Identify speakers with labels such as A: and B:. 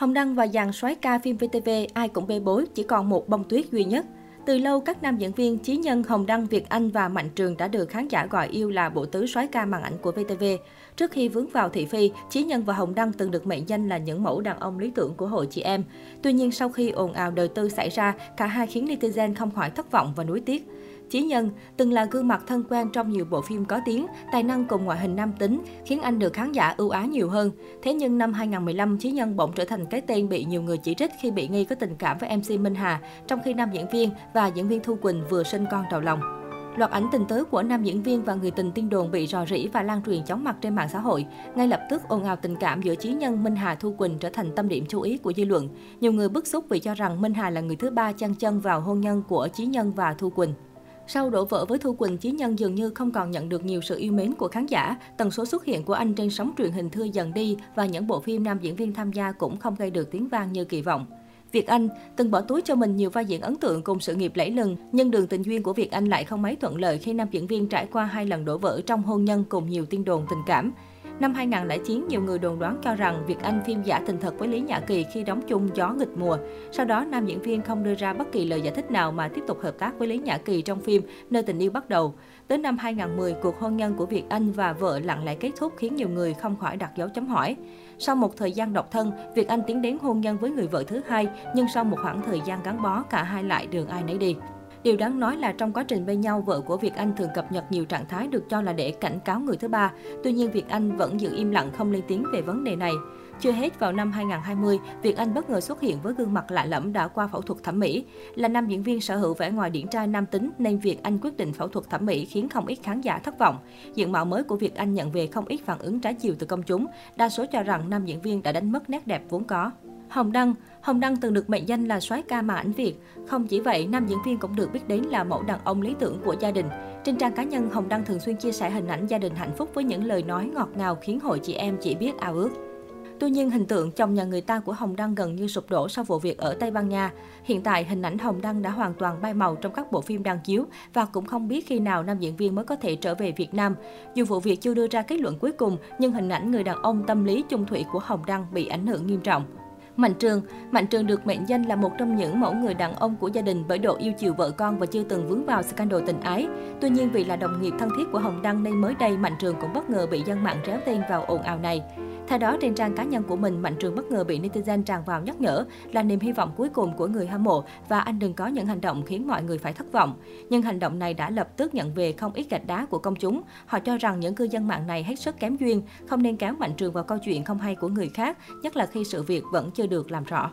A: Hồng Đăng và dàn soái ca phim VTV ai cũng bê bối, chỉ còn một bông tuyết duy nhất. Từ lâu, các nam diễn viên Chí Nhân, Hồng Đăng, Việt Anh và Mạnh Trường đã được khán giả gọi yêu là bộ tứ soái ca màn ảnh của VTV. Trước khi vướng vào thị phi, Chí Nhân và Hồng Đăng từng được mệnh danh là những mẫu đàn ông lý tưởng của hội chị em. Tuy nhiên, sau khi ồn ào đời tư xảy ra, cả hai khiến netizen không khỏi thất vọng và nuối tiếc. Chí Nhân từng là gương mặt thân quen trong nhiều bộ phim có tiếng, tài năng cùng ngoại hình nam tính, khiến anh được khán giả ưu ái nhiều hơn. Thế nhưng năm 2015, Chí Nhân bỗng trở thành cái tên bị nhiều người chỉ trích khi bị nghi có tình cảm với MC Minh Hà, trong khi nam diễn viên và diễn viên Thu Quỳnh vừa sinh con đầu lòng. Loạt ảnh tình tứ của nam diễn viên và người tình tiên đồn bị rò rỉ và lan truyền chóng mặt trên mạng xã hội. Ngay lập tức, ồn ào tình cảm giữa chí nhân Minh Hà Thu Quỳnh trở thành tâm điểm chú ý của dư luận. Nhiều người bức xúc vì cho rằng Minh Hà là người thứ ba chăn chân vào hôn nhân của chí nhân và Thu Quỳnh. Sau đổ vỡ với Thu Quỳnh, Chí Nhân dường như không còn nhận được nhiều sự yêu mến của khán giả. Tần số xuất hiện của anh trên sóng truyền hình thưa dần đi và những bộ phim nam diễn viên tham gia cũng không gây được tiếng vang như kỳ vọng. Việt Anh từng bỏ túi cho mình nhiều vai diễn ấn tượng cùng sự nghiệp lẫy lừng, nhưng đường tình duyên của Việt Anh lại không mấy thuận lợi khi nam diễn viên trải qua hai lần đổ vỡ trong hôn nhân cùng nhiều tin đồn tình cảm. Năm 2009, nhiều người đồn đoán cho rằng Việt Anh phim giả tình thật với Lý Nhã Kỳ khi đóng chung Gió nghịch mùa. Sau đó, nam diễn viên không đưa ra bất kỳ lời giải thích nào mà tiếp tục hợp tác với Lý Nhã Kỳ trong phim Nơi tình yêu bắt đầu. Tới năm 2010, cuộc hôn nhân của Việt Anh và vợ lặng lẽ kết thúc khiến nhiều người không khỏi đặt dấu chấm hỏi. Sau một thời gian độc thân, Việt Anh tiến đến hôn nhân với người vợ thứ hai, nhưng sau một khoảng thời gian gắn bó, cả hai lại đường ai nấy đi. Điều đáng nói là trong quá trình bên nhau, vợ của Việt Anh thường cập nhật nhiều trạng thái được cho là để cảnh cáo người thứ ba. Tuy nhiên, Việt Anh vẫn giữ im lặng không lên tiếng về vấn đề này. Chưa hết vào năm 2020, Việt Anh bất ngờ xuất hiện với gương mặt lạ lẫm đã qua phẫu thuật thẩm mỹ. Là nam diễn viên sở hữu vẻ ngoài điển trai nam tính nên Việt Anh quyết định phẫu thuật thẩm mỹ khiến không ít khán giả thất vọng. Diện mạo mới của Việt Anh nhận về không ít phản ứng trái chiều từ công chúng. Đa số cho rằng nam diễn viên đã đánh mất nét đẹp vốn có. Hồng Đăng Hồng Đăng từng được mệnh danh là soái ca mà ảnh Việt. Không chỉ vậy, nam diễn viên cũng được biết đến là mẫu đàn ông lý tưởng của gia đình. Trên trang cá nhân, Hồng Đăng thường xuyên chia sẻ hình ảnh gia đình hạnh phúc với những lời nói ngọt ngào khiến hội chị em chỉ biết ao ước. Tuy nhiên, hình tượng chồng nhà người ta của Hồng Đăng gần như sụp đổ sau vụ việc ở Tây Ban Nha. Hiện tại, hình ảnh Hồng Đăng đã hoàn toàn bay màu trong các bộ phim đang chiếu và cũng không biết khi nào nam diễn viên mới có thể trở về Việt Nam. Dù vụ việc chưa đưa ra kết luận cuối cùng, nhưng hình ảnh người đàn ông tâm lý chung thủy của Hồng Đăng bị ảnh hưởng nghiêm trọng. Mạnh Trường Mạnh Trường được mệnh danh là một trong những mẫu người đàn ông của gia đình bởi độ yêu chiều vợ con và chưa từng vướng vào scandal tình ái. Tuy nhiên vì là đồng nghiệp thân thiết của Hồng Đăng nên mới đây Mạnh Trường cũng bất ngờ bị dân mạng réo tên vào ồn ào này. Theo đó, trên trang cá nhân của mình, Mạnh Trường bất ngờ bị netizen tràn vào nhắc nhở là niềm hy vọng cuối cùng của người hâm mộ và anh đừng có những hành động khiến mọi người phải thất vọng. Nhưng hành động này đã lập tức nhận về không ít gạch đá của công chúng. Họ cho rằng những cư dân mạng này hết sức kém duyên, không nên kéo Mạnh Trường vào câu chuyện không hay của người khác, nhất là khi sự việc vẫn chưa được làm rõ.